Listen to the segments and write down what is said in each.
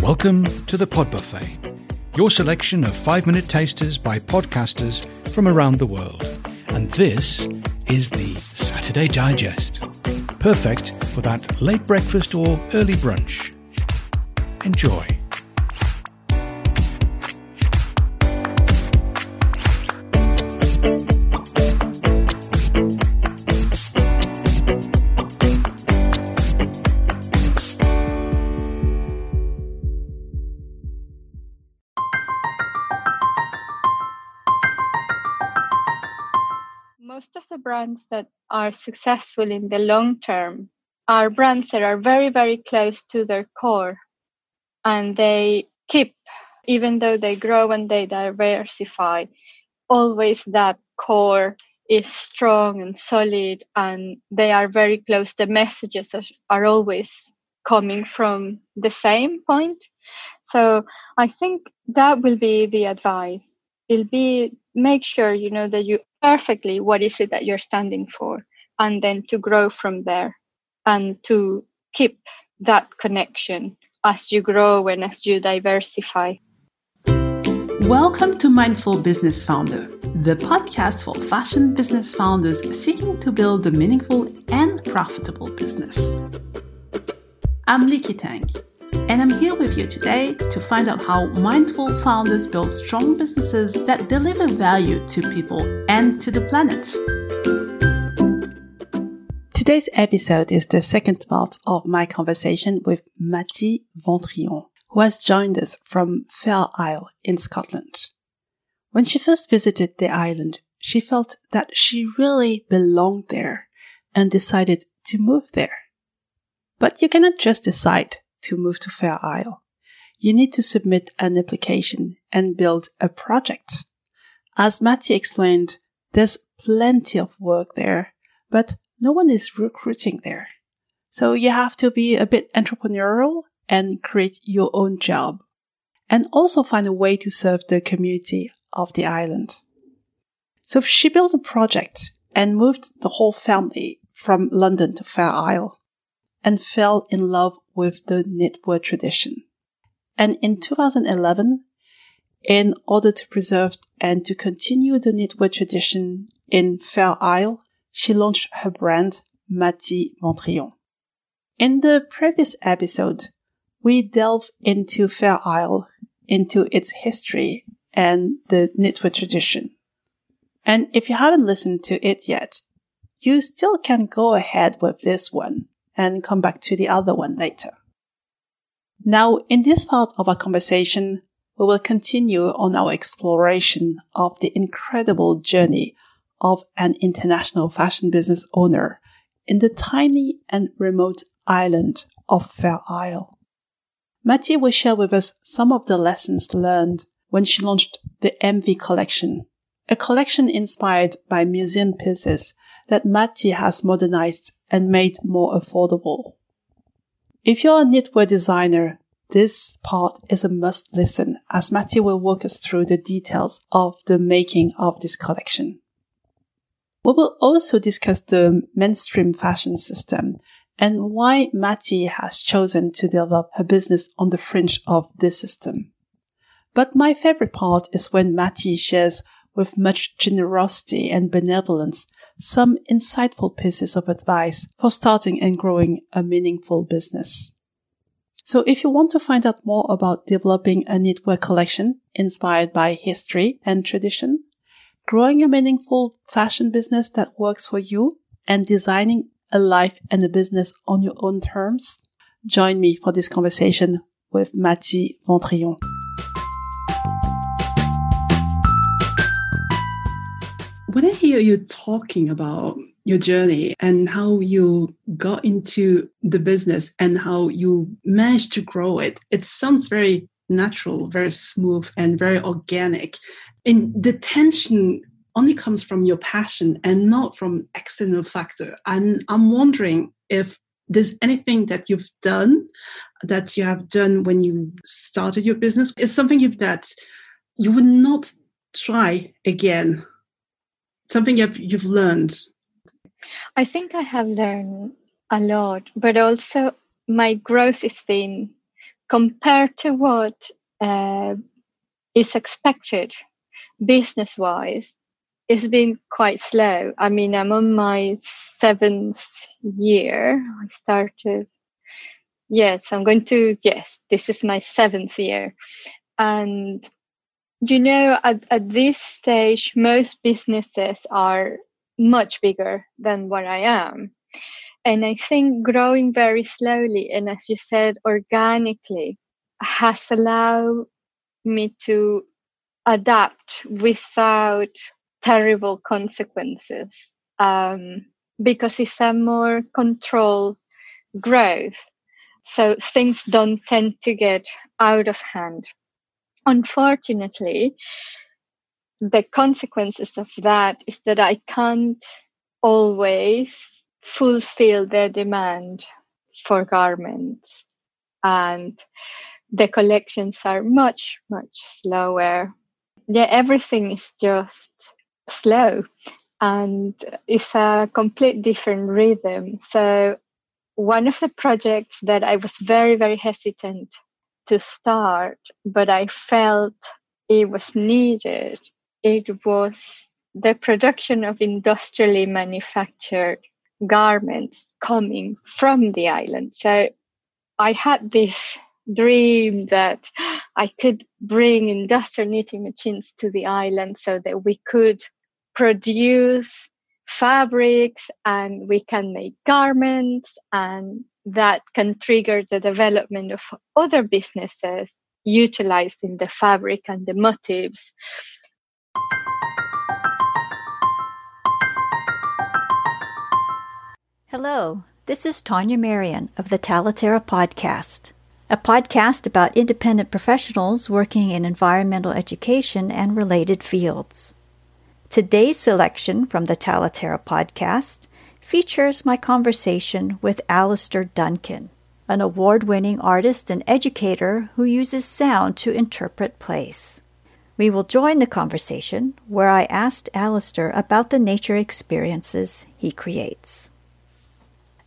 Welcome to the Pod Buffet, your selection of five minute tasters by podcasters from around the world. And this is the Saturday Digest. Perfect for that late breakfast or early brunch. Enjoy. Brands that are successful in the long term are brands that are very, very close to their core and they keep, even though they grow and they diversify, always that core is strong and solid and they are very close. The messages are always coming from the same point. So I think that will be the advice. It'll be make sure you know that you perfectly what is it that you're standing for and then to grow from there and to keep that connection as you grow and as you diversify. Welcome to Mindful Business Founder, the podcast for fashion business founders seeking to build a meaningful and profitable business. I'm Liki Tang and I'm here with you today to find out how mindful founders build strong businesses that deliver value to people and to the planet. Today's episode is the second part of my conversation with Mati Ventrillon, who has joined us from Fair Isle in Scotland. When she first visited the island, she felt that she really belonged there and decided to move there. But you cannot just decide to move to Fair Isle. You need to submit an application and build a project. As Mati explained, there's plenty of work there, but no one is recruiting there. So you have to be a bit entrepreneurial and create your own job and also find a way to serve the community of the island. So she built a project and moved the whole family from London to Fair Isle and fell in love with the knitwear tradition. And in 2011, in order to preserve and to continue the knitwear tradition in Fair Isle, she launched her brand Mati Ventrillon. In the previous episode, we delve into Fair Isle, into its history and the knitwear tradition. And if you haven't listened to it yet, you still can go ahead with this one and come back to the other one later. Now, in this part of our conversation, we will continue on our exploration of the incredible journey of an international fashion business owner in the tiny and remote island of Fair Isle. Mati will share with us some of the lessons learned when she launched the MV collection, a collection inspired by museum pieces that Mati has modernized and made more affordable. If you're a knitwear designer, this part is a must listen as Mati will walk us through the details of the making of this collection. We will also discuss the mainstream fashion system and why Mati has chosen to develop her business on the fringe of this system. But my favorite part is when Mati shares with much generosity and benevolence some insightful pieces of advice for starting and growing a meaningful business. So if you want to find out more about developing a knitwear collection inspired by history and tradition, growing a meaningful fashion business that works for you, and designing a life and a business on your own terms, join me for this conversation with Mati Ventrillon. When I hear you talking about your journey and how you got into the business and how you managed to grow it, it sounds very natural, very smooth, and very organic. And the tension only comes from your passion and not from external factor. And I'm wondering if there's anything that you've done that you have done when you started your business is something that you would not try again something you've, you've learned? I think I have learned a lot, but also my growth has been compared to what uh, is expected business wise it's been quite slow. I mean i'm on my seventh year. I started yes i'm going to yes this is my seventh year. And you know at, at this stage most businesses are much bigger than what i am and i think growing very slowly and as you said organically has allowed me to adapt without terrible consequences um, because it's a more controlled growth so things don't tend to get out of hand. Unfortunately, the consequences of that is that I can't always fulfill the demand for garments. And the collections are much much slower. Yeah everything is just slow. And it's a complete different rhythm. So one of the projects that I was very, very hesitant to start, but I felt it was needed. It was the production of industrially manufactured garments coming from the island. So I had this dream that I could bring industrial knitting machines to the island so that we could produce fabrics and we can make garments and that can trigger the development of other businesses utilizing the fabric and the motifs. Hello, this is Tanya Marion of the Talaterra Podcast, a podcast about independent professionals working in environmental education and related fields. Today's selection from the Talaterra podcast features my conversation with Alistair Duncan, an award winning artist and educator who uses sound to interpret place. We will join the conversation where I asked Alistair about the nature experiences he creates.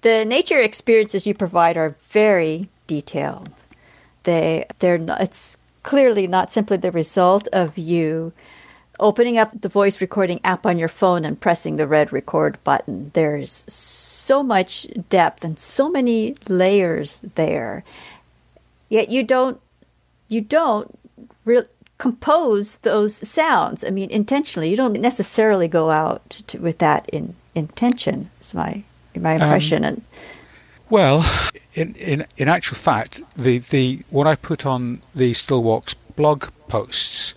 The nature experiences you provide are very detailed. They, they're not, it's clearly not simply the result of you opening up the voice recording app on your phone and pressing the red record button. There's so much depth and so many layers there. Yet you don't you don't re- compose those sounds. I mean, intentionally. You don't necessarily go out to, with that in intention. Is my my um, impression. Um, and well, in, in in actual fact, the the what I put on the Stillwalks blog posts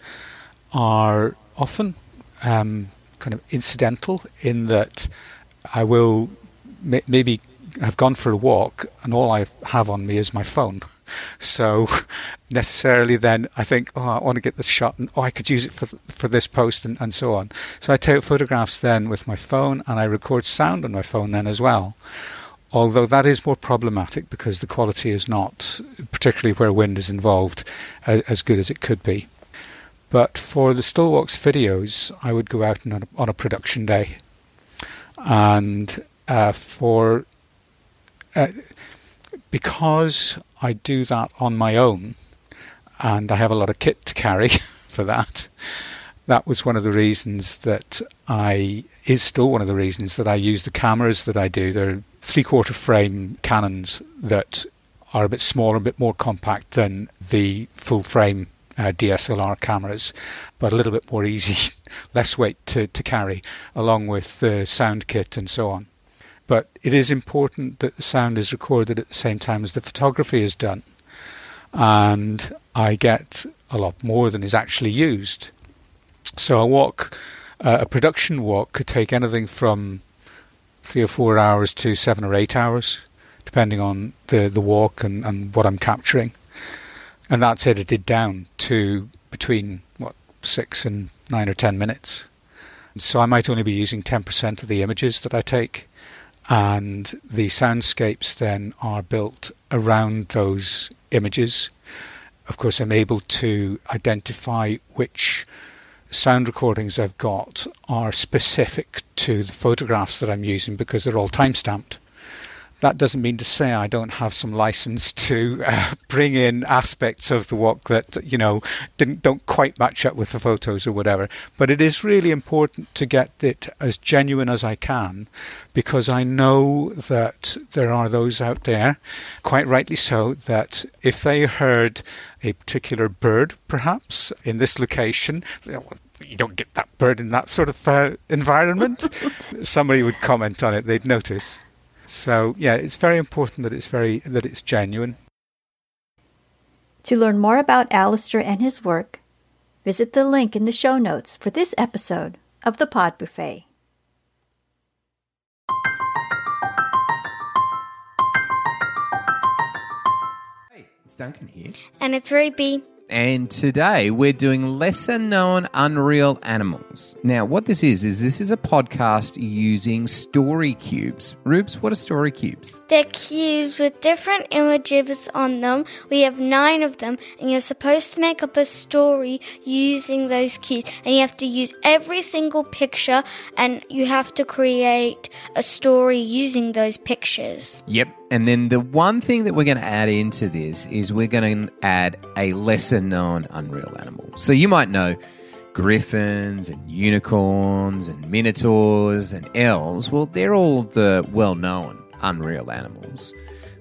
are often um, kind of incidental in that I will m- maybe have gone for a walk and all I have on me is my phone. So necessarily then I think, oh, I want to get this shot and oh, I could use it for for this post and, and so on. So I take photographs then with my phone and I record sound on my phone then as well. Although that is more problematic because the quality is not, particularly where wind is involved, as, as good as it could be. But for the Stillwalks videos, I would go out on a, on a production day. And uh, for uh, because I do that on my own, and I have a lot of kit to carry for that. That was one of the reasons that I is still one of the reasons that I use the cameras that I do. They're three quarter frame Canons that are a bit smaller, a bit more compact than the full frame uh, DSLR cameras, but a little bit more easy, less weight to, to carry, along with the sound kit and so on. But it is important that the sound is recorded at the same time as the photography is done. And I get a lot more than is actually used. So a walk, uh, a production walk, could take anything from three or four hours to seven or eight hours, depending on the, the walk and, and what I'm capturing and that's edited down to between what six and nine or ten minutes. So I might only be using ten percent of the images that I take, and the soundscapes then are built around those images. Of course, I'm able to identify which sound recordings I've got are specific to the photographs that I'm using because they're all time stamped. That doesn't mean to say I don't have some license to uh, bring in aspects of the walk that you know didn't don't quite match up with the photos or whatever. But it is really important to get it as genuine as I can, because I know that there are those out there, quite rightly so, that if they heard a particular bird, perhaps in this location, you don't get that bird in that sort of uh, environment. Somebody would comment on it; they'd notice. So yeah, it's very important that it's very that it's genuine. To learn more about Alistair and his work, visit the link in the show notes for this episode of the Pod Buffet. Hey, it's Duncan here. And it's Ruby. And today we're doing lesser known unreal animals. Now, what this is, is this is a podcast using story cubes. Rubes, what are story cubes? They're cubes with different images on them. We have nine of them, and you're supposed to make up a story using those cubes. And you have to use every single picture, and you have to create a story using those pictures. Yep. And then the one thing that we're going to add into this is we're going to add a lesser known unreal animal. So you might know griffins and unicorns and minotaurs and elves. Well, they're all the well known unreal animals.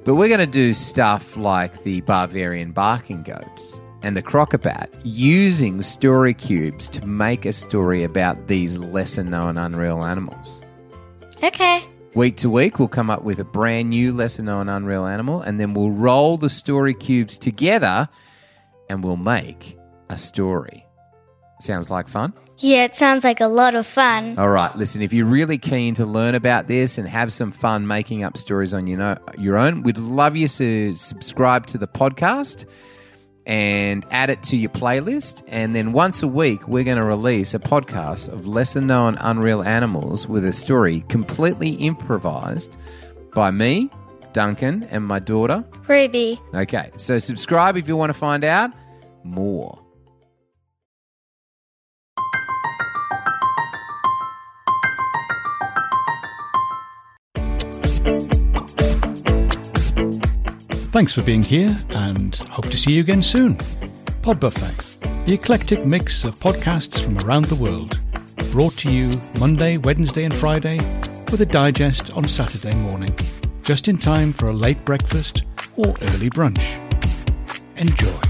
But we're going to do stuff like the Bavarian barking goat and the crocobat using story cubes to make a story about these lesser known unreal animals. Okay. Week to week, we'll come up with a brand new lesser known unreal animal, and then we'll roll the story cubes together and we'll make a story. Sounds like fun? Yeah, it sounds like a lot of fun. All right, listen, if you're really keen to learn about this and have some fun making up stories on your, know, your own, we'd love you to subscribe to the podcast and add it to your playlist. And then once a week, we're going to release a podcast of lesser known unreal animals with a story completely improvised by me, Duncan, and my daughter. Ruby. Okay, so subscribe if you want to find out more. Thanks for being here and hope to see you again soon. Pod Buffet, the eclectic mix of podcasts from around the world, brought to you Monday, Wednesday, and Friday with a digest on Saturday morning, just in time for a late breakfast or early brunch. Enjoy.